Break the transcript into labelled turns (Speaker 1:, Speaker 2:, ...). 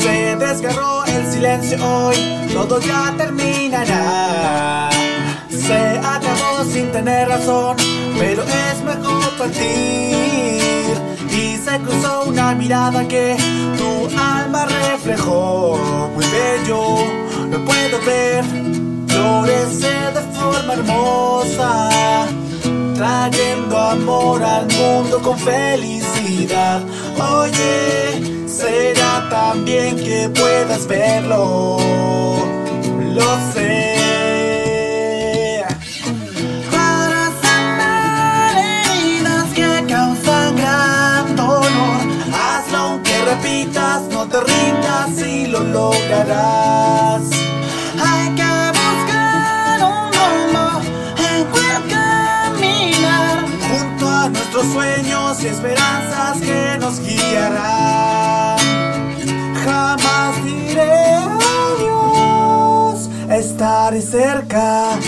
Speaker 1: Se desgarró el silencio hoy, todo ya terminará. Se acabó sin tener razón, pero es mejor partir. Y se cruzó una mirada que tu alma. Puedo ver florecer de forma hermosa. Trayendo amor al mundo con felicidad. Oye, será también que puedas verlo. Lo sé. Para sanar heridas que causan dolor. Hazlo aunque repitas, no te rindas y lo lograrás. sueños y esperanzas que nos guiarán. Jamás diré adiós, estaré cerca.